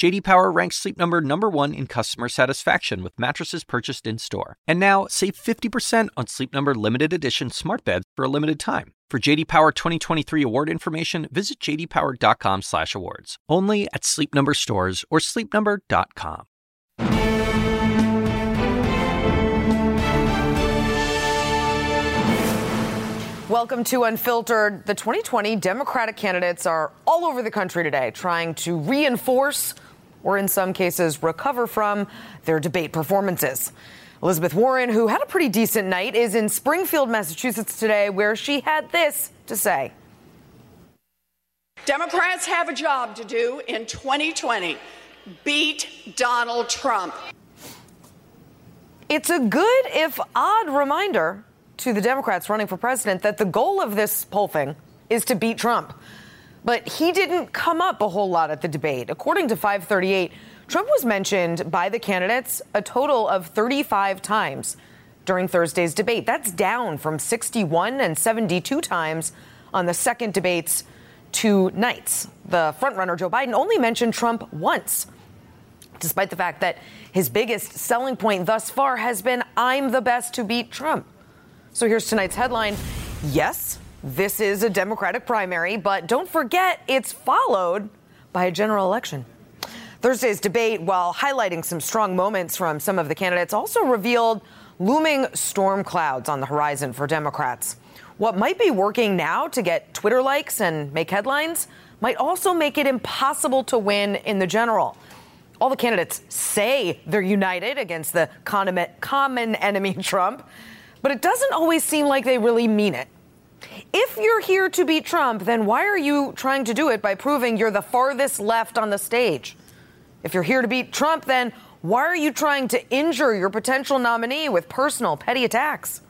JD Power ranks Sleep Number number 1 in customer satisfaction with mattresses purchased in-store. And now, save 50% on Sleep Number limited edition smart beds for a limited time. For JD Power 2023 award information, visit jdpower.com/awards. Only at Sleep Number stores or sleepnumber.com. Welcome to Unfiltered. The 2020 Democratic candidates are all over the country today trying to reinforce or in some cases recover from their debate performances. Elizabeth Warren, who had a pretty decent night, is in Springfield, Massachusetts today, where she had this to say. Democrats have a job to do in 2020 beat Donald Trump. It's a good, if odd, reminder to the Democrats running for president that the goal of this poll thing is to beat Trump. But he didn't come up a whole lot at the debate. According to 538, Trump was mentioned by the candidates a total of 35 times during Thursday's debate. That's down from 61 and 72 times on the second debate's two nights. The frontrunner Joe Biden only mentioned Trump once, despite the fact that his biggest selling point thus far has been I'm the best to beat Trump. So here's tonight's headline Yes, this is a Democratic primary, but don't forget it's followed by a general election. Thursday's debate, while highlighting some strong moments from some of the candidates, also revealed looming storm clouds on the horizon for Democrats. What might be working now to get Twitter likes and make headlines might also make it impossible to win in the general. All the candidates say they're united against the common enemy Trump but it doesn't always seem like they really mean it. If you're here to beat Trump, then why are you trying to do it by proving you're the farthest left on the stage? If you're here to beat Trump, then why are you trying to injure your potential nominee with personal, petty attacks?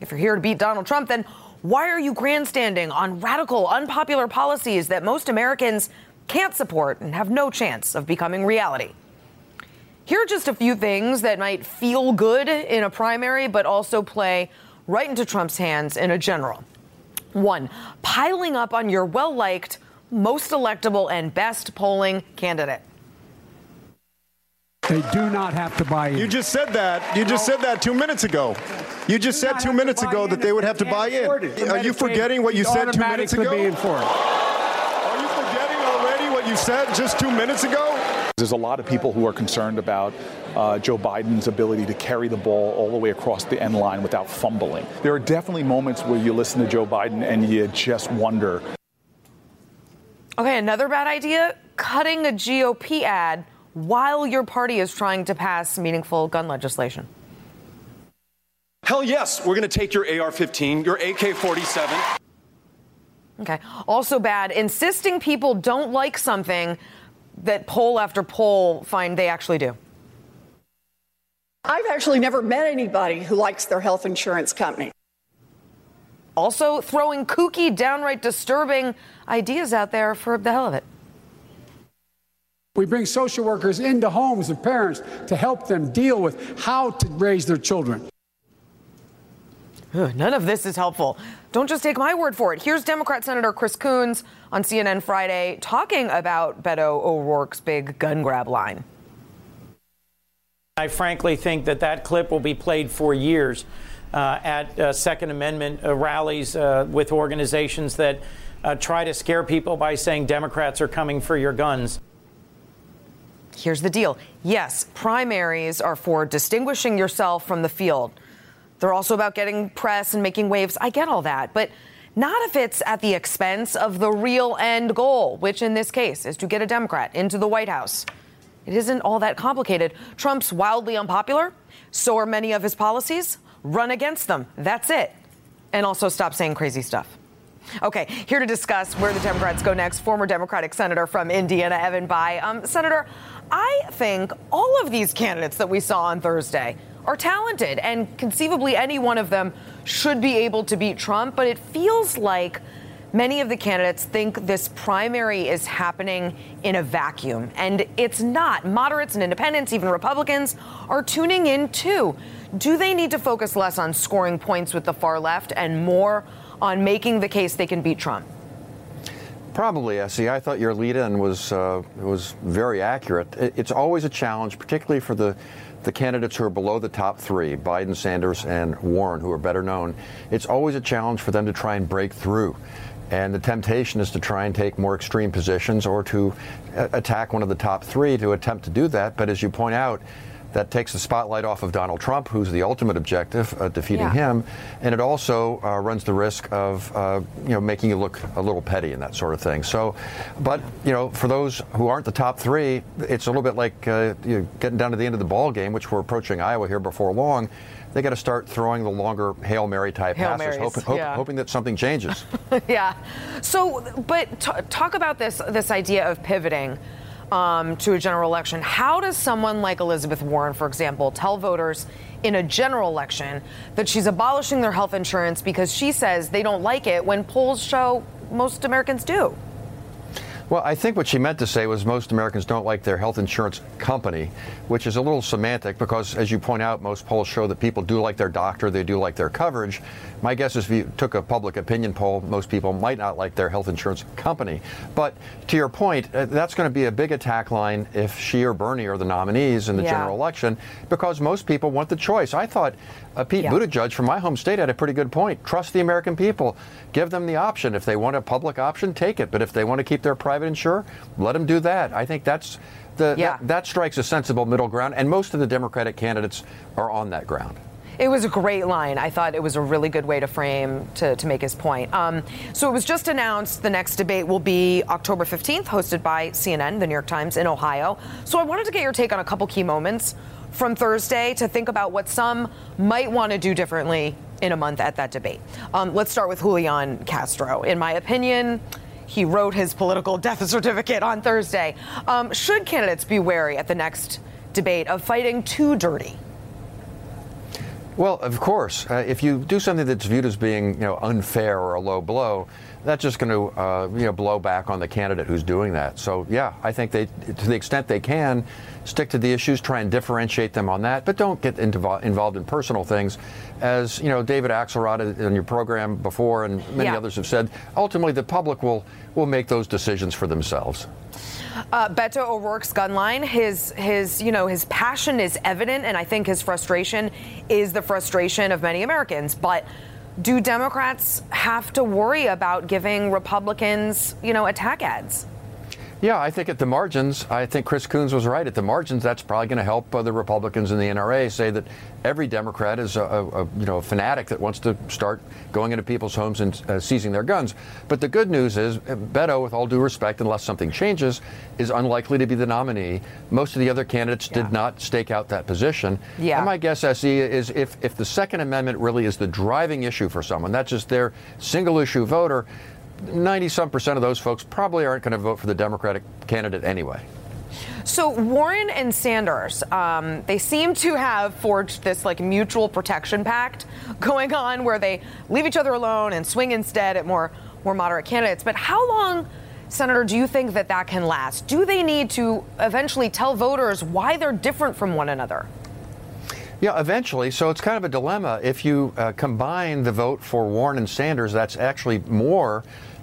If you're here to beat Donald Trump, then why are you grandstanding on radical, unpopular policies that most Americans can't support and have no chance of becoming reality? Here are just a few things that might feel good in a primary, but also play right into Trump's hands in a general. One, piling up on your well liked, most electable, and best polling candidate. They do not have to buy in. You just said that. You just said that two minutes ago. You just said two minutes ago that they would have to buy in. Are you forgetting what you said two minutes ago? Are you forgetting already what you said just two minutes ago? There's a lot of people who are concerned about uh, Joe Biden's ability to carry the ball all the way across the end line without fumbling. There are definitely moments where you listen to Joe Biden and you just wonder. Okay, another bad idea cutting a GOP ad while your party is trying to pass meaningful gun legislation. Hell yes, we're going to take your AR 15, your AK 47. Okay. Also bad, insisting people don't like something that poll after poll find they actually do? I've actually never met anybody who likes their health insurance company. Also, throwing kooky, downright disturbing ideas out there for the hell of it. We bring social workers into homes of parents to help them deal with how to raise their children. None of this is helpful. Don't just take my word for it. Here's Democrat Senator Chris Coons on CNN Friday talking about Beto O'Rourke's big gun grab line. I frankly think that that clip will be played for years uh, at uh, Second Amendment uh, rallies uh, with organizations that uh, try to scare people by saying Democrats are coming for your guns. Here's the deal yes, primaries are for distinguishing yourself from the field. They're also about getting press and making waves. I get all that, but not if it's at the expense of the real end goal, which in this case is to get a Democrat into the White House. It isn't all that complicated. Trump's wildly unpopular. So are many of his policies. Run against them. That's it. And also stop saying crazy stuff. Okay, here to discuss where the Democrats go next, former Democratic Senator from Indiana, Evan Bayh. Um, Senator, I think all of these candidates that we saw on Thursday are talented, and conceivably any one of them should be able to beat Trump. But it feels like many of the candidates think this primary is happening in a vacuum, and it's not. Moderates and independents, even Republicans, are tuning in too. Do they need to focus less on scoring points with the far left and more on making the case they can beat Trump? Probably, SE. I thought your lead-in was uh, was very accurate. It's always a challenge, particularly for the the candidates who are below the top three, Biden, Sanders, and Warren, who are better known. It's always a challenge for them to try and break through. And the temptation is to try and take more extreme positions or to attack one of the top three to attempt to do that. But as you point out, that takes the spotlight off of Donald Trump, who's the ultimate objective, uh, defeating yeah. him, and it also uh, runs the risk of uh, you know making you look a little petty and that sort of thing. So, but you know, for those who aren't the top three, it's a little bit like uh, you know, getting down to the end of the ball game, which we're approaching Iowa here before long. They got to start throwing the longer hail mary type hail passes, hoping, hope, yeah. hoping that something changes. yeah. So, but t- talk about this this idea of pivoting um, to a general election. How does someone like Elizabeth Warren, for example, tell voters in a general election that she's abolishing their health insurance because she says they don't like it when polls show most Americans do? Well, I think what she meant to say was most Americans don't like their health insurance company, which is a little semantic because, as you point out, most polls show that people do like their doctor, they do like their coverage. My guess is if you took a public opinion poll, most people might not like their health insurance company. But to your point, uh, that's going to be a big attack line if she or Bernie are the nominees in the yeah. general election because most people want the choice. I thought uh, Pete yeah. Buttigieg from my home state had a pretty good point. Trust the American people. Give them the option. If they want a public option, take it. But if they want to keep their private insurer, let them do that. I think that's the yeah. that, that strikes a sensible middle ground, and most of the Democratic candidates are on that ground. It was a great line. I thought it was a really good way to frame to, to make his point. Um, so it was just announced the next debate will be October 15th, hosted by CNN, the New York Times, in Ohio. So I wanted to get your take on a couple key moments from Thursday to think about what some might want to do differently in a month at that debate. Um, let's start with Julian Castro. In my opinion, he wrote his political death certificate on Thursday. Um, should candidates be wary at the next debate of fighting too dirty? Well, of course. Uh, if you do something that's viewed as being, you know, unfair or a low blow, that's just going to, uh, you know, blow back on the candidate who's doing that. So, yeah, I think they, to the extent they can, stick to the issues, try and differentiate them on that, but don't get into, involved in personal things. As you know, David Axelrod in your program before, and many yeah. others have said, ultimately the public will will make those decisions for themselves. Uh, Beto O'Rourke's gun line, his his you know his passion is evident, and I think his frustration is the frustration of many Americans. But do Democrats have to worry about giving Republicans you know attack ads? Yeah, I think at the margins, I think Chris Coons was right. At the margins, that's probably going to help uh, the Republicans and the NRA say that every Democrat is a, a, you know a fanatic that wants to start going into people's homes and uh, seizing their guns. But the good news is, uh, Beto, with all due respect, unless something changes, is unlikely to be the nominee. Most of the other candidates yeah. did not stake out that position. Yeah. And my guess, SE, is if if the Second Amendment really is the driving issue for someone, that's just their single issue voter 90 some percent of those folks probably aren't going to vote for the Democratic candidate anyway. So Warren and Sanders, um, they seem to have forged this like mutual protection pact going on, where they leave each other alone and swing instead at more more moderate candidates. But how long, Senator, do you think that that can last? Do they need to eventually tell voters why they're different from one another? Yeah, eventually. So it's kind of a dilemma. If you uh, combine the vote for Warren and Sanders, that's actually more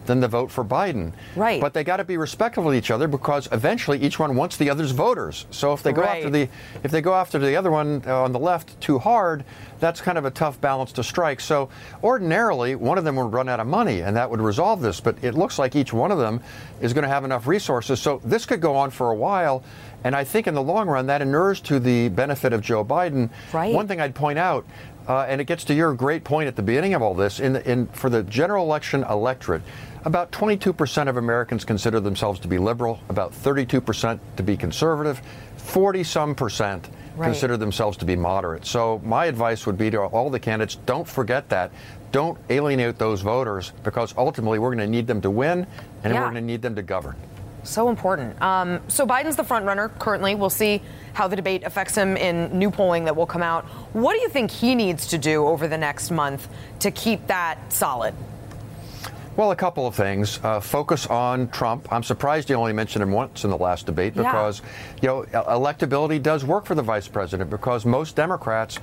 than the vote for Biden. Right. But they got to be respectful of each other because eventually each one wants the other's voters. So if they go right. after the if they go after the other one uh, on the left too hard, that's kind of a tough balance to strike. So ordinarily one of them would run out of money and that would resolve this, but it looks like each one of them is going to have enough resources. So this could go on for a while. And I think in the long run, that inures to the benefit of Joe Biden. Right. One thing I'd point out, uh, and it gets to your great point at the beginning of all this, in, in for the general election electorate, about 22% of Americans consider themselves to be liberal, about 32% to be conservative, 40 some percent right. consider themselves to be moderate. So my advice would be to all the candidates don't forget that. Don't alienate those voters because ultimately we're going to need them to win and yeah. we're going to need them to govern. So important. Um, so Biden's the front runner currently. We'll see how the debate affects him in new polling that will come out. What do you think he needs to do over the next month to keep that solid? Well, a couple of things. Uh, focus on Trump. I'm surprised you only mentioned him once in the last debate because, yeah. you know, electability does work for the vice president because most Democrats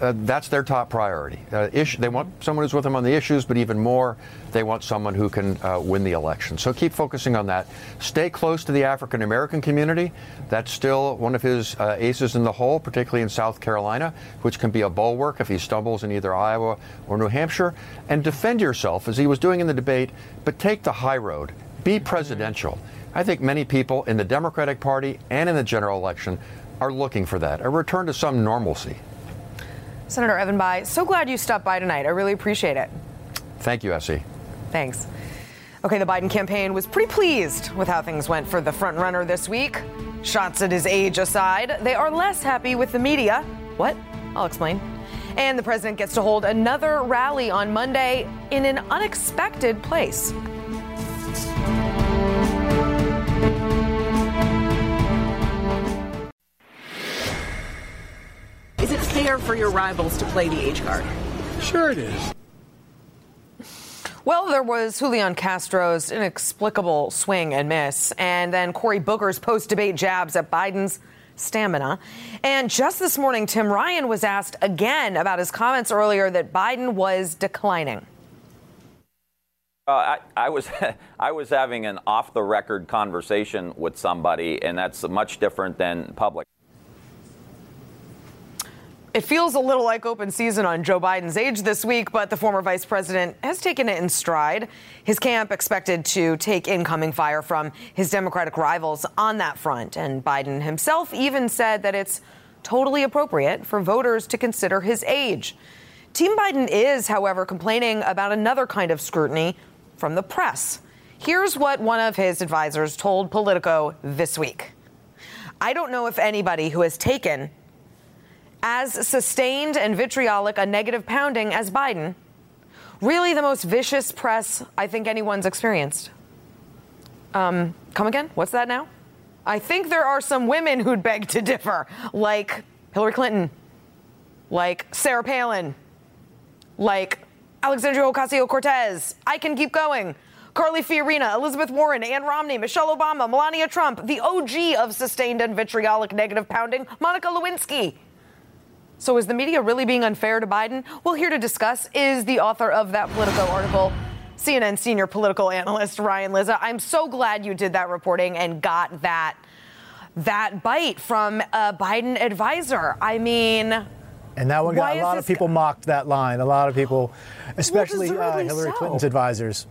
uh, that's their top priority. Uh, issue, they want someone who's with them on the issues, but even more, they want someone who can uh, win the election. So keep focusing on that. Stay close to the African American community. That's still one of his uh, aces in the hole, particularly in South Carolina, which can be a bulwark if he stumbles in either Iowa or New Hampshire. And defend yourself, as he was doing in the debate, but take the high road. Be presidential. I think many people in the Democratic Party and in the general election are looking for that, a return to some normalcy. Senator Evan Bayh, so glad you stopped by tonight. I really appreciate it. Thank you, SE. Thanks. Okay, the Biden campaign was pretty pleased with how things went for the frontrunner this week. Shots at his age aside, they are less happy with the media. What? I'll explain. And the president gets to hold another rally on Monday in an unexpected place. Fair for your rivals to play the age card? Sure, it is. Well, there was Julian Castro's inexplicable swing and miss, and then Cory Booker's post debate jabs at Biden's stamina. And just this morning, Tim Ryan was asked again about his comments earlier that Biden was declining. Uh, I, I, was I was having an off the record conversation with somebody, and that's much different than public. It feels a little like open season on Joe Biden's age this week, but the former vice president has taken it in stride. His camp expected to take incoming fire from his Democratic rivals on that front. And Biden himself even said that it's totally appropriate for voters to consider his age. Team Biden is, however, complaining about another kind of scrutiny from the press. Here's what one of his advisors told Politico this week I don't know if anybody who has taken as sustained and vitriolic a negative pounding as Biden. Really, the most vicious press I think anyone's experienced. Um, come again? What's that now? I think there are some women who'd beg to differ, like Hillary Clinton, like Sarah Palin, like Alexandria Ocasio Cortez. I can keep going. Carly Fiorina, Elizabeth Warren, Ann Romney, Michelle Obama, Melania Trump, the OG of sustained and vitriolic negative pounding, Monica Lewinsky. So is the media really being unfair to Biden? Well, here to discuss is the author of that Politico article. CNN senior political analyst Ryan Lizza. I'm so glad you did that reporting and got that that bite from a Biden advisor. I mean, and that one got a lot of people guy? mocked that line. A lot of people, especially well, uh, Hillary so. Clinton's advisors.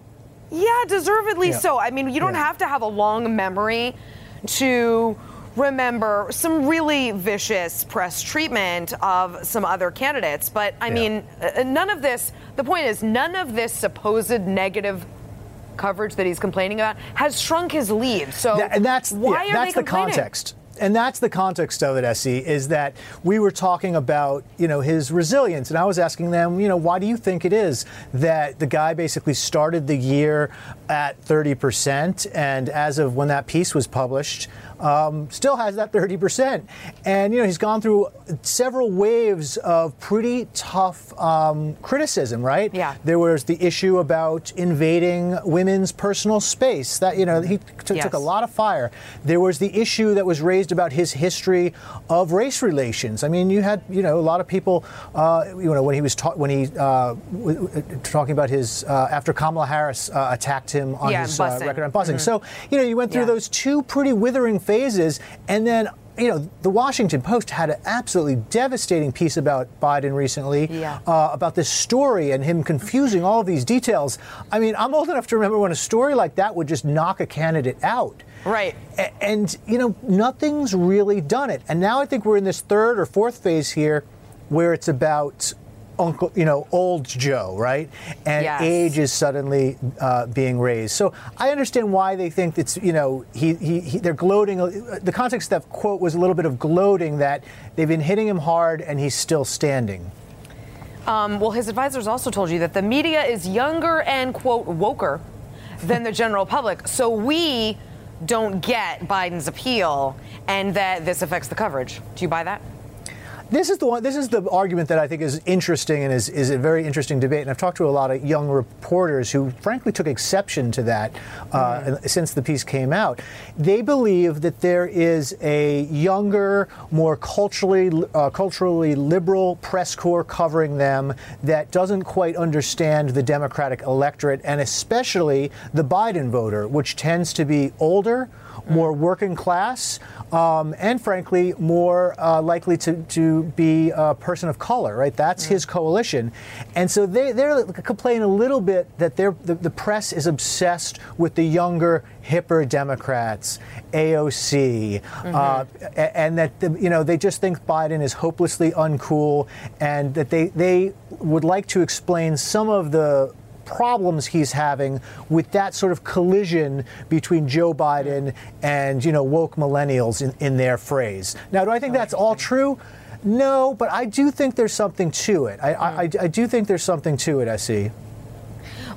Yeah, deservedly yeah. so. I mean, you don't yeah. have to have a long memory to remember some really vicious press treatment of some other candidates. But I yeah. mean, uh, none of this, the point is, none of this supposed negative coverage that he's complaining about has shrunk his lead. So and that's, why yeah, that's the context and that's the context of it, SE, is that we were talking about, you know, his resilience. And I was asking them, you know, why do you think it is that the guy basically started the year at 30%, and as of when that piece was published, um, still has that 30%. And, you know, he's gone through several waves of pretty tough um, criticism, right? Yeah. There was the issue about invading women's personal space. That, you know, he t- yes. took a lot of fire. There was the issue that was raised about his history of race relations. I mean, you had, you know, a lot of people, uh, you know, when he was ta- when he uh, w- talking about his uh, after Kamala Harris uh, attacked him on yeah, his uh, record on busing. Mm-hmm. So, you know, you went through yeah. those two pretty withering phases, and then you know, the Washington Post had an absolutely devastating piece about Biden recently yeah. uh, about this story and him confusing all of these details. I mean, I'm old enough to remember when a story like that would just knock a candidate out. Right. A- and, you know, nothing's really done it. And now I think we're in this third or fourth phase here where it's about Uncle, you know, old Joe, right? And yes. age is suddenly uh, being raised. So I understand why they think it's, you know, he, he, he, they're gloating. The context of that quote was a little bit of gloating that they've been hitting him hard and he's still standing. Um, well, his advisors also told you that the media is younger and, quote, woker than the general public. So we don't get Biden's appeal and that this affects the coverage. Do you buy that? This is the one. This is the argument that I think is interesting and is, is a very interesting debate. And I've talked to a lot of young reporters who, frankly, took exception to that uh, mm. since the piece came out. They believe that there is a younger, more culturally uh, culturally liberal press corps covering them that doesn't quite understand the Democratic electorate and especially the Biden voter, which tends to be older more working class, um, and frankly, more uh, likely to, to be a person of color, right? That's his coalition. And so they, they're complaining a little bit that the, the press is obsessed with the younger, hipper Democrats, AOC, mm-hmm. uh, and that, the, you know, they just think Biden is hopelessly uncool and that they, they would like to explain some of the problems he's having with that sort of collision between Joe Biden and, you know, woke millennials in, in their phrase. Now, do I think that's all true? No, but I do think there's something to it. I, I, I do think there's something to it, SE.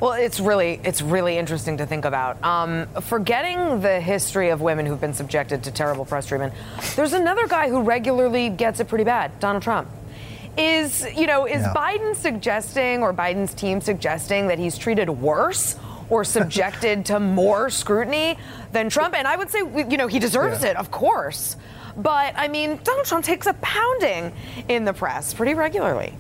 Well, it's really it's really interesting to think about. Um, forgetting the history of women who've been subjected to terrible press treatment, there's another guy who regularly gets it pretty bad, Donald Trump. Is, you know, is yeah. Biden suggesting or Biden's team suggesting that he's treated worse or subjected to more scrutiny than Trump? And I would say, you know, he deserves yeah. it, of course. But I mean, Donald Trump takes a pounding in the press pretty regularly.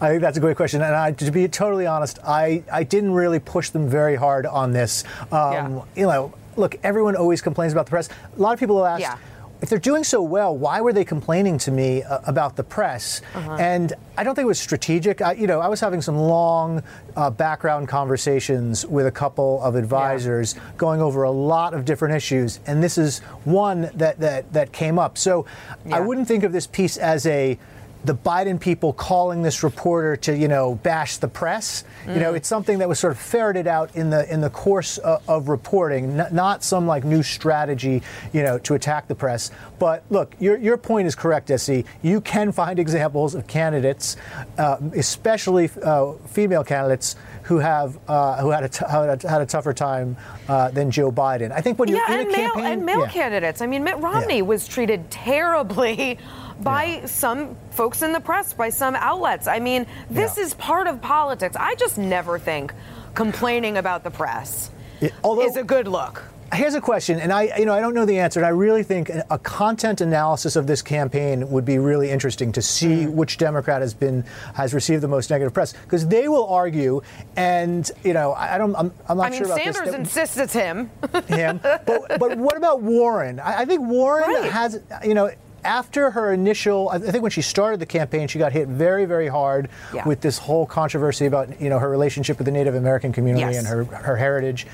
I think that's a great question. And I, to be totally honest, I, I didn't really push them very hard on this. Um, yeah. You know, look, everyone always complains about the press. A lot of people have asked, yeah if they're doing so well, why were they complaining to me uh, about the press? Uh-huh. And I don't think it was strategic. I, you know, I was having some long uh, background conversations with a couple of advisors, yeah. going over a lot of different issues, and this is one that that that came up. So yeah. I wouldn't think of this piece as a the Biden people calling this reporter to, you know, bash the press. Mm. You know, mm. it's something that was sort of ferreted out in the in the course of, of reporting, n- not some like new strategy, you know, to attack the press. But look, your your point is correct, SE. You can find examples of candidates, uh, especially uh, female candidates, who have uh, who had a, t- had, a, had a tougher time uh, than Joe Biden. I think when you're yeah, in and a male, campaign, and male yeah. candidates. I mean, Mitt Romney yeah. was treated terribly by yeah. some folks in the press, by some outlets. I mean, this yeah. is part of politics. I just never think complaining about the press it, although, is a good look. Here's a question, and I, you know, I don't know the answer, and I really think a content analysis of this campaign would be really interesting to see mm which Democrat has been has received the most negative press, because they will argue, and you know, I don't, I'm, I'm not I mean, sure about Sanders this. Sanders insists it's him. him, but, but what about Warren? I, I think Warren right. has, you know after her initial, I think when she started the campaign, she got hit very, very hard yeah. with this whole controversy about you know her relationship with the Native American community yes. and her her heritage.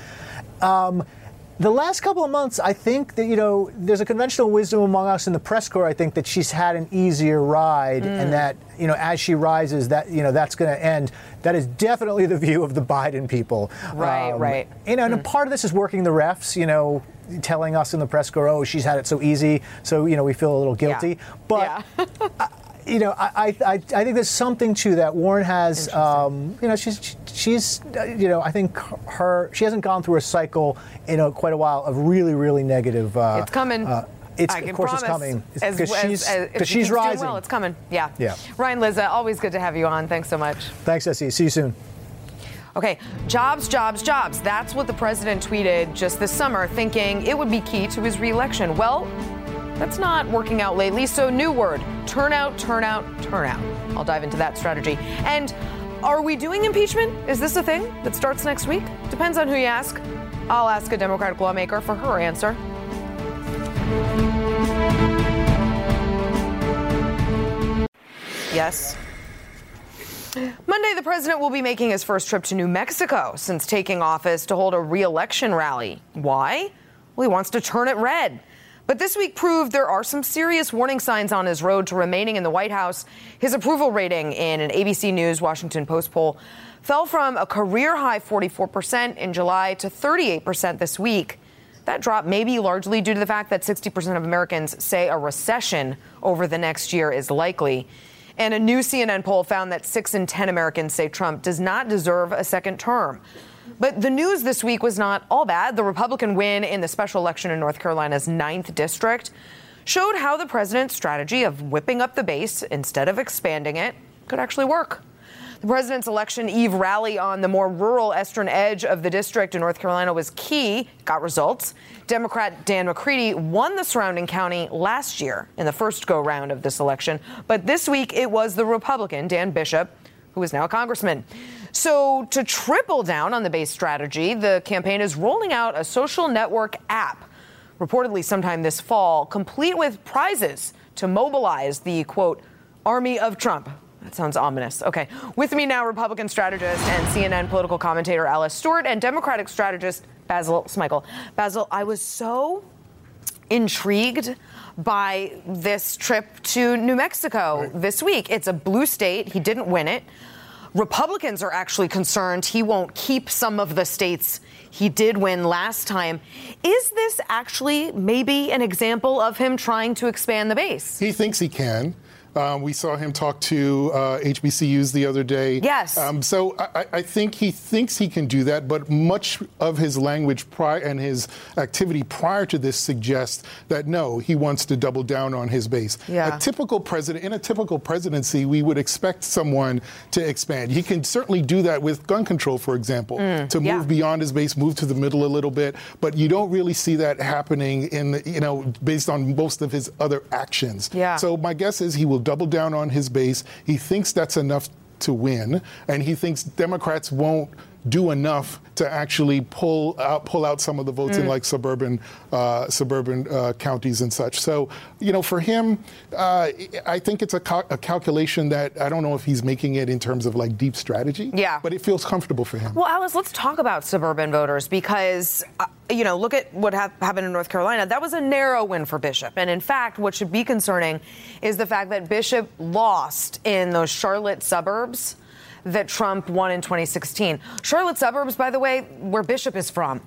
Um, the last couple of months, I think that you know there's a conventional wisdom among us in the press corps. I think that she's had an easier ride, mm. and that you know as she rises, that you know that's going to end. That is definitely the view of the Biden people. Right, um, right. You know, mm. and part of this is working the refs. You know, telling us in the press corps, oh, she's had it so easy, so you know we feel a little guilty. Yeah. But yeah. you know, I, I, I think there's something to that. Warren has, um, you know, she's she's you know, I think her she hasn't gone through a cycle in a, quite a while of really really negative. Uh, it's coming. Uh, it's, of course, it's coming because she's because she's rising. Well, it's coming. Yeah. Yeah. Ryan Lizza, always good to have you on. Thanks so much. Thanks, SE. See you soon. Okay, jobs, jobs, jobs. That's what the president tweeted just this summer, thinking it would be key to his reelection. Well, that's not working out lately, so new word turnout, turnout, turnout. I'll dive into that strategy. And are we doing impeachment? Is this a thing that starts next week? Depends on who you ask. I'll ask a Democratic lawmaker for her answer. Yes. Monday, the president will be making his first trip to New Mexico since taking office to hold a reelection rally. Why? Well, he wants to turn it red. But this week proved there are some serious warning signs on his road to remaining in the White House. His approval rating in an ABC News Washington Post poll fell from a career high 44% in July to 38% this week. That drop may be largely due to the fact that 60% of Americans say a recession over the next year is likely. And a new CNN poll found that six in 10 Americans say Trump does not deserve a second term. But the news this week was not all bad. The Republican win in the special election in North Carolina's ninth district showed how the president's strategy of whipping up the base instead of expanding it could actually work. The president's election eve rally on the more rural eastern edge of the district in North Carolina was key, got results. Democrat Dan McCready won the surrounding county last year in the first go round of this election, but this week it was the Republican Dan Bishop who is now a congressman. So, to triple down on the base strategy, the campaign is rolling out a social network app, reportedly sometime this fall, complete with prizes to mobilize the quote, army of Trump. That sounds ominous. Okay. With me now, Republican strategist and CNN political commentator Alice Stewart and Democratic strategist Basil Smikle. Basil, I was so intrigued by this trip to New Mexico right. this week. It's a blue state. He didn't win it. Republicans are actually concerned he won't keep some of the states he did win last time. Is this actually maybe an example of him trying to expand the base? He thinks he can. Um, we saw him talk to uh, HBCUs the other day. Yes. Um, so I, I, think he thinks he can do that, but much of his language prior and his activity prior to this suggests that no, he wants to double down on his base. Yeah. A typical president, in a typical presidency, we would expect someone to expand. He can certainly do that with gun control, for example, mm, to move yeah. beyond his base, move to the middle a little bit. But you don't really see that happening in, the, you know, based on most of his other actions. Yeah. So my guess is he will double down on his base. He thinks that's enough to win, and he thinks Democrats won't do enough to actually pull out pull out some of the votes mm. in like suburban uh, suburban uh, counties and such. So you know, for him, uh, I think it's a, cal- a, calculation that I don't know if he's making it in terms of like deep strategy. Yeah, but it feels comfortable for him. Well, Alice, let's talk about suburban voters because uh, you know, look at what ha- happened in North Carolina. That was a narrow win for Bishop, and in fact, what should be concerning is the fact that Bishop lost in those Charlotte suburbs that Trump won in 2016. Charlotte suburbs, by the way, where Bishop is from.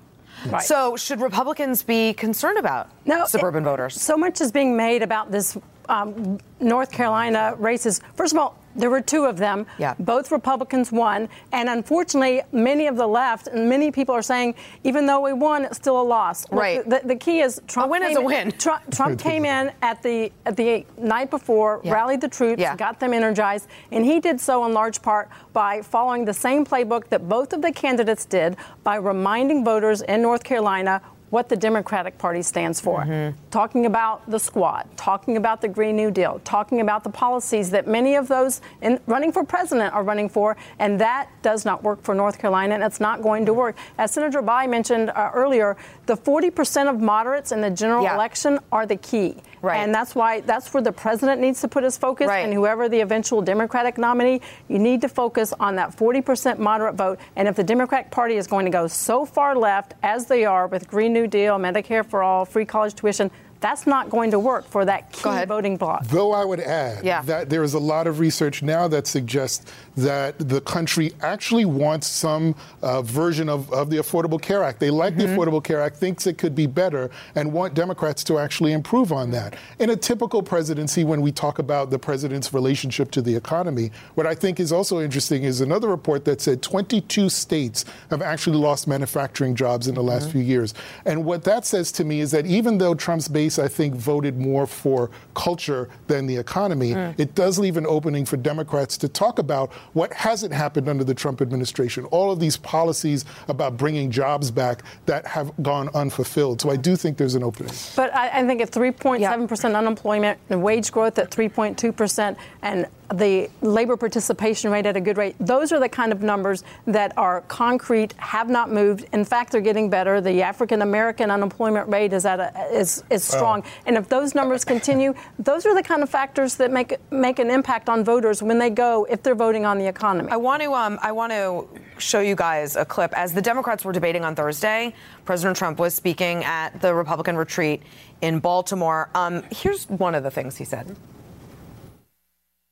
Right. So, should Republicans be concerned about no, suburban it, voters? So much is being made about this um, North Carolina races. First of all, there were two of them. Yeah. Both Republicans won. And unfortunately, many of the left and many people are saying, even though we won, it's still a loss. Right. the, the, key is Trump. A win is a win. Trump, Trump came in at the at the night before, yeah. rallied the troops, yeah. got them energized, and he did so in large part by following the same playbook that both of the candidates did by reminding voters in North Carolina what the Democratic Party stands for. Mm-hmm. Talking about the squad, talking about the Green New Deal, talking about the policies that many of those in, running for president are running for, and that does not work for North Carolina, and it's not going to work. As Senator Bayh mentioned uh, earlier, the 40% of moderates in the general yeah. election are the key. Right. And that's why that's where the president needs to put his focus, right. and whoever the eventual Democratic nominee, you need to focus on that 40% moderate vote. And if the Democratic Party is going to go so far left as they are with Green New Deal, Medicare for all, free college tuition, that's not going to work for that key voting bloc. Though I would add yeah. that there is a lot of research now that suggests that the country actually wants some uh, version of, of the Affordable Care Act. They like mm-hmm. the Affordable Care Act, thinks it could be better, and want Democrats to actually improve on that. In a typical presidency, when we talk about the president's relationship to the economy, what I think is also interesting is another report that said 22 states have actually lost manufacturing jobs in the last mm-hmm. few years. And what that says to me is that even though Trump's base base, I think, voted more for culture than the economy. Mm. It does leave an opening for Democrats to talk about what hasn't happened under the Trump administration. All of these policies about bringing jobs back that have gone unfulfilled. So I do think there's an opening. But I, I think at 3.7% yeah. unemployment and wage growth at 3.2% and the labor participation rate at a good rate. Those are the kind of numbers that are concrete, have not moved. In fact, they're getting better. The African American unemployment rate is at a, is is strong. Oh. And if those numbers continue, those are the kind of factors that make make an impact on voters when they go if they're voting on the economy. I want to um, I want to show you guys a clip as the Democrats were debating on Thursday. President Trump was speaking at the Republican retreat in Baltimore. Um, here's one of the things he said.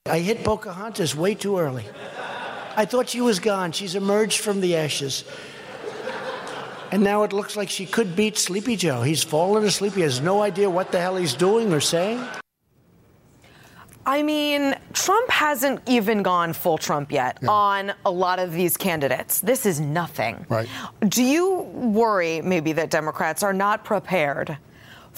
I hit Pocahontas way too early. I thought she was gone. She's emerged from the ashes. And now it looks like she could beat Sleepy Joe. He's fallen asleep. He has no idea what the hell he's doing or saying. I mean, Trump hasn't even gone full Trump yet yeah. on a lot of these candidates. This is nothing. Right. Do you worry maybe that Democrats are not prepared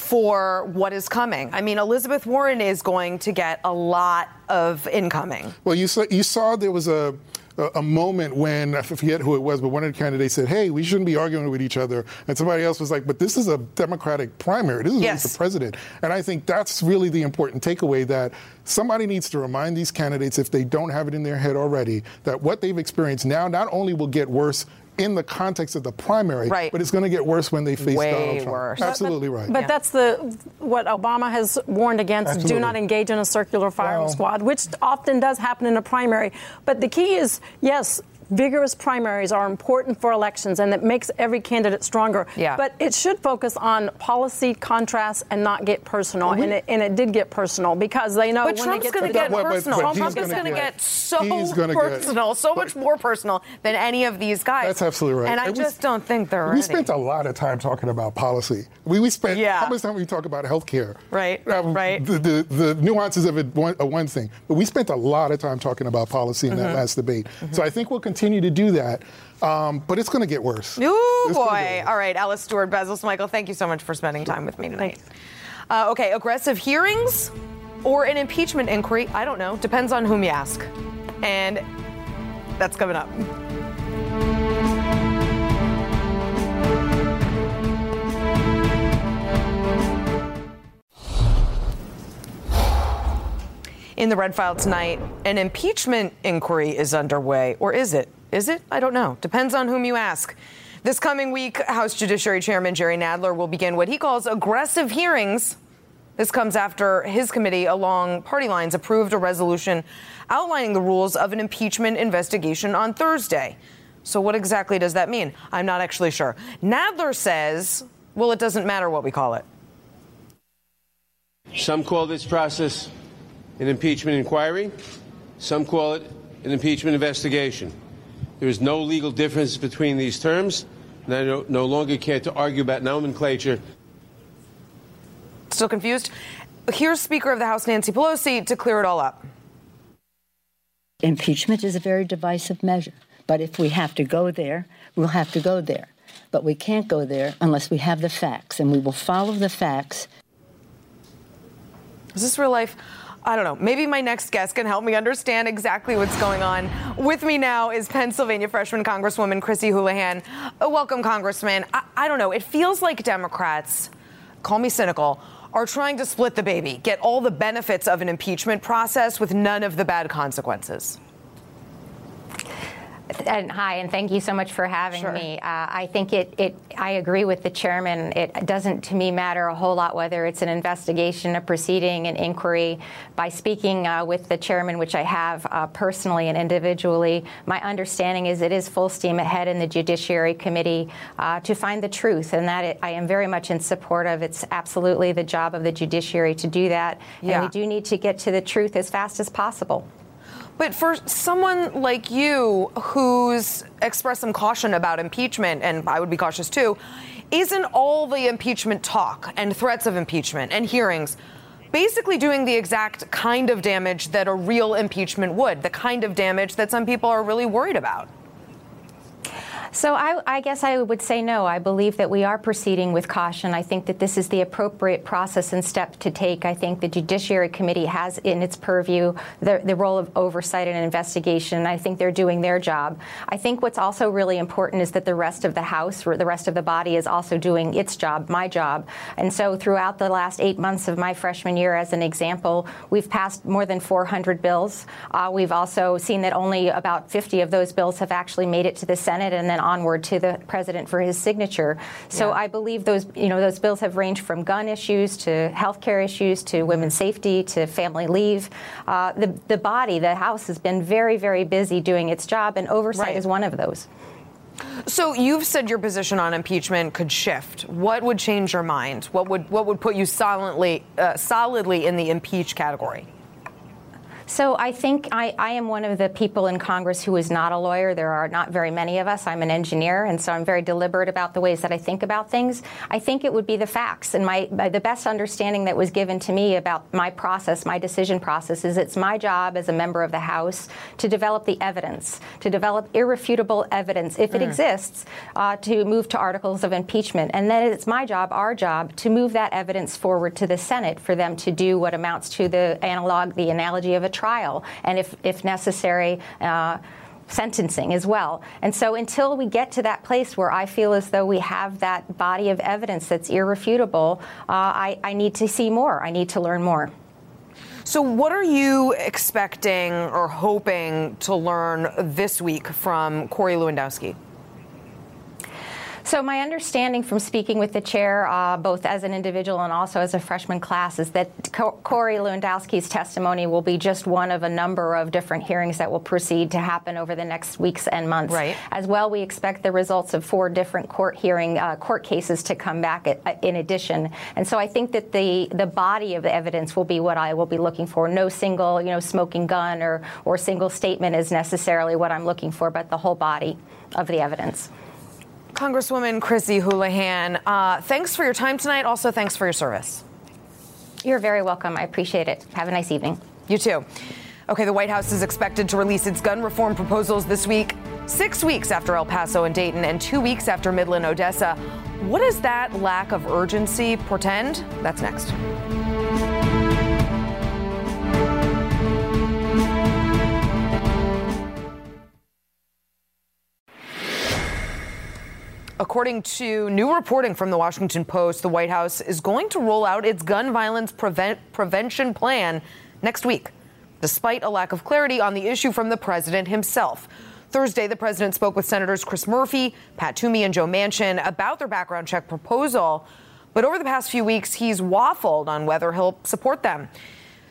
for what is coming. I mean, Elizabeth Warren is going to get a lot of incoming. Well, you saw, you saw there was a a, moment when I forget who it was, but one of the candidates said, "Hey, we shouldn't be arguing with each other," and somebody else was like, "But this is a Democratic primary. This is yes. the president." And I think that's really the important takeaway that somebody needs to remind these candidates, if they don't have it in their head already, that what they've experienced now not only will get worse in the context of the primary, right. but it's going to get worse when they face Way Donald Trump. Worse. Absolutely but, right. But yeah. that's the what Obama has warned against: Absolutely. do not engage in a circular firing well, squad, which often does happen in a primary. But the key is, yes, vigorous primaries are important for elections and it makes every candidate stronger. Yeah. But it should focus on policy contrast and not get personal. Mm-hmm. and, it, and it did get personal because they know but when Trump's going to get but, personal. but, but Trump is going to get, so personal, get, so much more personal than any of these guys. That's absolutely right. And I it just was, don't think they're ready. we spent a lot of time talking about policy. We, we spent yeah. how much time we talk about health care? Right, um, right. The, the, the, nuances of it one, uh, one thing, but we spent a lot of time talking about policy in mm-hmm. that last debate. Mm-hmm. So I think we'll continue to do that. Um, but it's going to get worse. Oh, boy. All right, Alice Stewart, Basil Smikle, thank you so much for spending time with me tonight. Uh, okay, aggressive hearings or an impeachment inquiry? I don't know. Depends on whom you ask. And that's coming up. In the Red File tonight, an impeachment inquiry is underway, or is it? Is it? I don't know. Depends on whom you ask. This coming week, House Judiciary Chairman Jerry Nadler will begin what he calls aggressive hearings. This comes after his committee, along party lines, approved a resolution outlining the rules of an impeachment investigation on Thursday. So, what exactly does that mean? I'm not actually sure. Nadler says, well, it doesn't matter what we call it. Some call this process an impeachment inquiry, some call it an impeachment investigation. There is no legal difference between these terms, and I no, no longer care to argue about nomenclature. Still confused? Here's Speaker of the House Nancy Pelosi to clear it all up. Impeachment is a very divisive measure, but if we have to go there, we'll have to go there. But we can't go there unless we have the facts, and we will follow the facts. Is this real life? I don't know. Maybe my next guest can help me understand exactly what's going on. With me now is Pennsylvania freshman Congresswoman Chrissy Houlahan. Uh, welcome, Congressman. I, I don't know. It feels like Democrats, call me cynical, are trying to split the baby, get all the benefits of an impeachment process with none of the bad consequences. And hi, and thank you so much for having sure. me. Uh, I think it, it, I agree with the chairman. It doesn't, to me, matter a whole lot whether it's an investigation, a proceeding, an inquiry. By speaking uh, with the chairman, which I have uh, personally and individually, my understanding is it is full steam ahead in the Judiciary Committee uh, to find the truth, and that it, I am very much in support of. It's absolutely the job of the judiciary to do that, yeah. and we do need to get to the truth as fast as possible. But for someone like you who's expressed some caution about impeachment, and I would be cautious too, isn't all the impeachment talk and threats of impeachment and hearings basically doing the exact kind of damage that a real impeachment would, the kind of damage that some people are really worried about? So I, I, guess I would say no. I believe that we are proceeding with caution. I think that this is the appropriate process and step to take. I think the Judiciary Committee has in its purview the, the role of oversight and investigation. I think they're doing their job. I think what's also really important is that the rest of the House, the rest of the body, is also doing its job, my job. And so throughout the last eight months of my freshman year, as an example, we've passed more than 400 bills. Uh, we've also seen that only about 50 of those bills have actually made it to the Senate and then onward to the president for his signature. So yeah. I believe those, you know, those bills have ranged from gun issues to health care issues to women's safety to family leave. Uh, the, the body, the House, has been very, very busy doing its job, and oversight right. is one of those. So you've said your position on impeachment could shift. What would change your mind? What would what would put you solidly uh, solidly in the impeach category? So I think I, I, am one of the people in Congress who is not a lawyer. There are not very many of us. I'm an engineer, and so I'm very deliberate about the ways that I think about things. I think it would be the facts, and my the best understanding that was given to me about my process, my decision process, is it's my job as a member of the House to develop the evidence, to develop irrefutable evidence, if it mm. exists, uh, to move to articles of impeachment, and then it's my job, our job, to move that evidence forward to the Senate for them to do what amounts to the analog, the analogy of a trial, and if, if necessary, uh, sentencing as well. And so until we get to that place where I feel as though we have that body of evidence that's irrefutable, uh, I, I need to see more. I need to learn more. So, what are you expecting or hoping to learn this week from Corey Lewandowski? So, my understanding from speaking with the chair, uh, both as an individual and also as a freshman class, is that Co- Corey Lewandowski's testimony will be just one of a number of different hearings that will proceed to happen over the next weeks and months. Right. As well, we expect the results of four different court hearing uh, court cases to come back at, uh, in addition. And so, I think that the the body of the evidence will be what I will be looking for. No single, you know, smoking gun or or single statement is necessarily what I'm looking for, but the whole body of the evidence. Congresswoman Chrissy Houlahan, uh, thanks for your time tonight. Also, thanks for your service. You're very welcome. I appreciate it. Have a nice evening. You too. Okay, the White House is expected to release its gun reform proposals this week, six weeks after El Paso and Dayton, and two weeks after Midland, Odessa. What does that lack of urgency portend? That's next. According to new reporting from the Washington Post, the White House is going to roll out its gun violence prevent- prevention plan next week, despite a lack of clarity on the issue from the president himself. Thursday, the president spoke with Senators Chris Murphy, Pat Toomey, and Joe Manchin about their background check proposal. But over the past few weeks, he's waffled on whether he'll support them.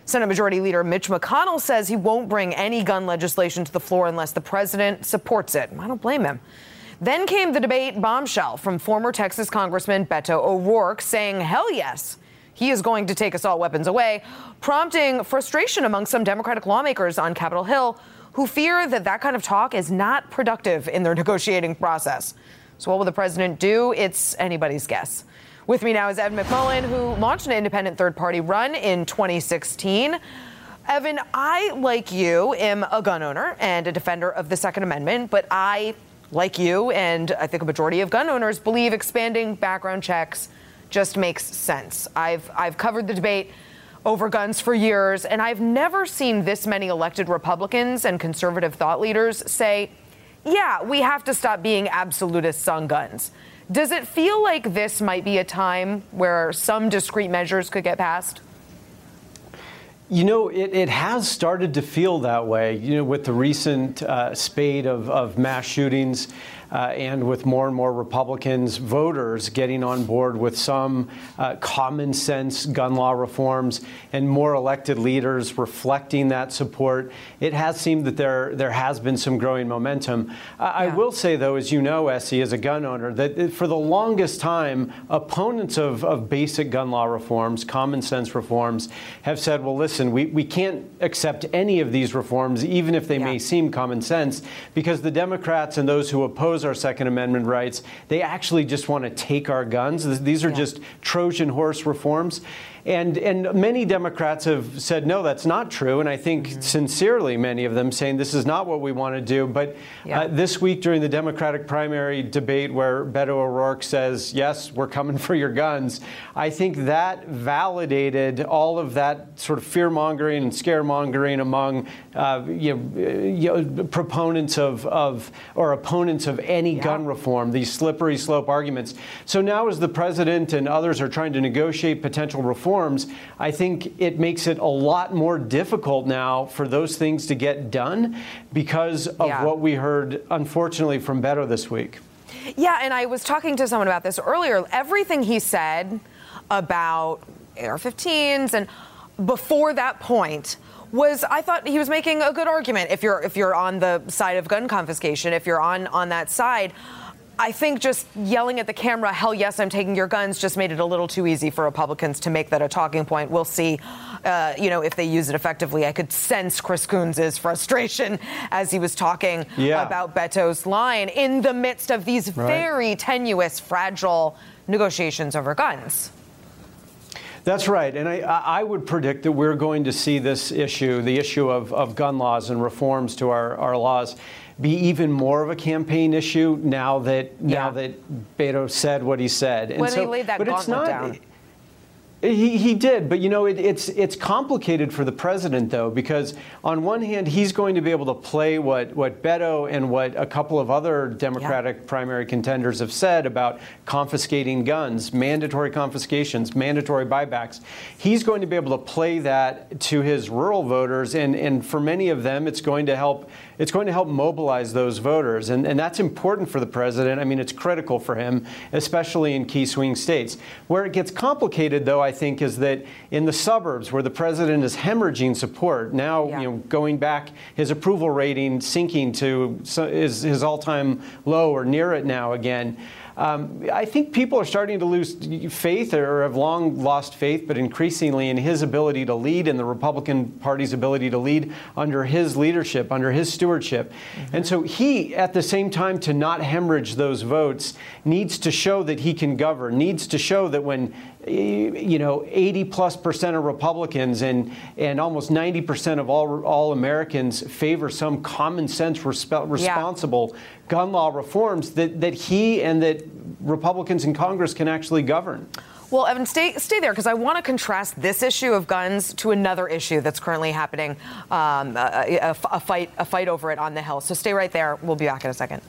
Senate Majority Leader Mitch McConnell says he won't bring any gun legislation to the floor unless the president supports it. I don't blame him. Then came the debate bombshell from former Texas Congressman Beto O'Rourke saying, hell yes, he is going to take assault weapons away, prompting frustration among some Democratic lawmakers on Capitol Hill who fear that that kind of talk is not productive in their negotiating process. So, what will the president do? It's anybody's guess. With me now is Evan McMullin, who launched an independent third party run in 2016. Evan, I, like you, am a gun owner and a defender of the Second Amendment, but I like you and I think a majority of gun owners believe expanding background checks just makes sense. I've I've covered the debate over guns for years and I've never seen this many elected Republicans and conservative thought leaders say, "Yeah, we have to stop being absolutists on guns." Does it feel like this might be a time where some discrete measures could get passed? You know, it, it has started to feel that way, you know, with the recent uh, spate of, of mass shootings and with more and more Republicans, voters getting on board with some uh, common sense gun law reforms and more elected leaders reflecting that support, it has seemed that there, there has been some growing momentum. Yeah. I will say, though, as you know, SE, as a gun owner, that for the longest time, opponents of, of basic gun law reforms, common sense reforms, have said, well, listen, we, we can't accept any of these reforms, even if they yeah. may seem common sense, because the Democrats and those who oppose our Second Amendment rights. They actually just want to take our guns. These are yeah. just Trojan horse reforms. And, and many Democrats have said, no, that's not true. And I think mm-hmm. sincerely, many of them saying this is not what we want to do. But yeah. uh, this week during the Democratic primary debate, where Beto O'Rourke says, yes, we're coming for your guns, I think that validated all of that sort of fear mongering and scaremongering among uh, you know, you know, proponents of, of, or opponents of any yeah. gun reform, these slippery slope arguments. So now, as the president and others are trying to negotiate potential reform, reforms, I think it makes it a lot more difficult now for those things to get done because of yeah. what we heard, unfortunately, from Beto this week. Yeah, and I was talking to someone about this earlier. Everything he said about AR 15s and before that point, was I thought he was making a good argument if you're if you're on the side of gun confiscation, if you're on on that side. I think just yelling at the camera, hell yes, I'm taking your guns, just made it a little too easy for Republicans to make that a talking point. We'll see, uh, you know, if they use it effectively. I could sense Chris Coons' frustration as he was talking yeah. about Beto's line in the midst of these right. very tenuous, fragile negotiations over guns. That's right. And I, I, would predict that we're going to see this issue, the issue of, of gun laws and reforms to our, our laws, be even more of a campaign issue now that yeah. now that Beto said what he said. And when so, he laid that but it's not, down. He, he did, but you know it, it's it's complicated for the president though because on one hand he's going to be able to play what what Beto and what a couple of other Democratic yeah. primary contenders have said about confiscating guns, mandatory confiscations, mandatory buybacks. He's going to be able to play that to his rural voters, and and for many of them it's going to help it's going to help mobilize those voters. And, and that's important for the president. I mean, it's critical for him, especially in key swing states. Where it gets complicated, though, I think, is that in the suburbs where the president is hemorrhaging support, now yeah. you know, going back, his approval rating sinking to his, his all time low or near it now again. Um, I think people are starting to lose faith or have long lost faith, but increasingly in his ability to lead and the Republican Party's ability to lead under his leadership, under his stewardship. Mm-hmm. And so he, at the same time, to not hemorrhage those votes, needs to show that he can govern, needs to show that when you know 80 plus percent of Republicans and and almost 90 percent of all all Americans favor some common sense resp- responsible yeah. gun law reforms that that he and that Republicans in Congress can actually govern. Well, Evan, stay stay there because I want to contrast this issue of guns to another issue that's currently happening, um, a, a, a fight a fight over it on the Hill. So stay right there. We'll be back in a second.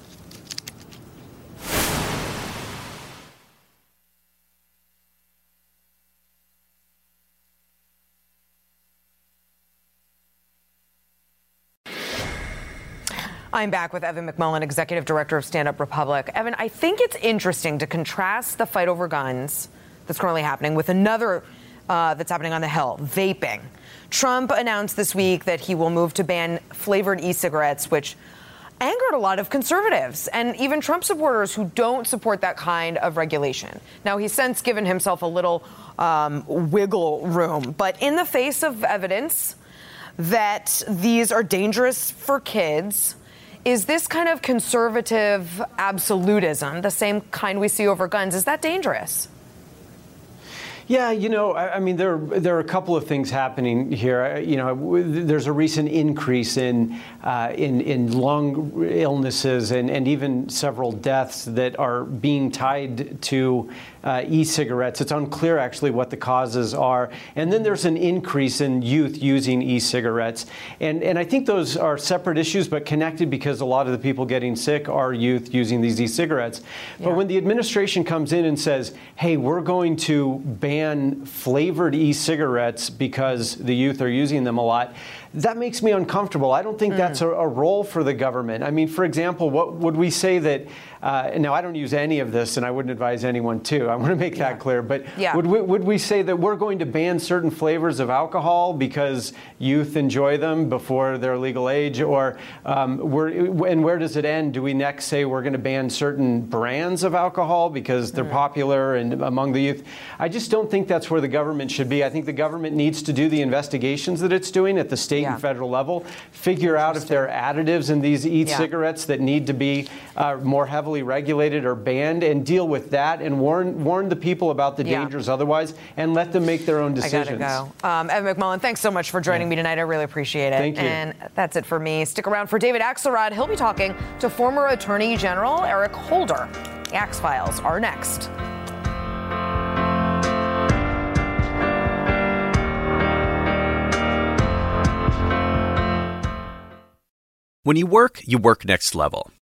I'm back with Evan McMullin, Executive Director of Stand Up Republic. Evan, I think it's interesting to contrast the fight over guns that's currently happening with another uh, that's happening on the Hill vaping. Trump announced this week that he will move to ban flavored e cigarettes, which angered a lot of conservatives and even Trump supporters who don't support that kind of regulation. Now, he's since given himself a little um, wiggle room, but in the face of evidence that these are dangerous for kids, is this kind of conservative absolutism, the same kind we see over guns, is that dangerous? Yeah, you know, I, I, mean, there there are a couple of things happening here. You know, there's a recent increase in uh, in in lung illnesses and and even several deaths that are being tied to uh, e-cigarettes. It's unclear actually what the causes are. And then there's an increase in youth using e-cigarettes. And, and I think those are separate issues but connected because a lot of the people getting sick are youth using these e-cigarettes. Yeah. But when the administration comes in and says, hey, we're going to ban flavored e-cigarettes because the youth are using them a lot, that makes me uncomfortable. I don't think mm. that's a, a, role for the government. I mean, for example, what would we say that? Uh, now, I don't use any of this, and I wouldn't advise anyone to. I want to make that clear. But yeah. would, we, would we say that we're going to ban certain flavors of alcohol because youth enjoy them before their legal age? Or um, and where does it end? Do we next say we're going to ban certain brands of alcohol because they're mm. popular and among the youth? I just don't think that's where the government should be. I think the government needs to do the investigations that it's doing at the state yeah. and federal level, figure out if there are additives in these e-cigarettes yeah. that need to be uh, more heavily regulated or banned, and deal with that and warn warn the people about the yeah. dangers otherwise, and let them make their own decisions. I gotta go. Um, Evan McMullin, thanks so much for joining me tonight. I really appreciate it. Thank you. And that's it for me. Stick around for David Axelrod. He'll be talking to former Attorney General Eric Holder. The Axe Files are next. When you work, you work next level.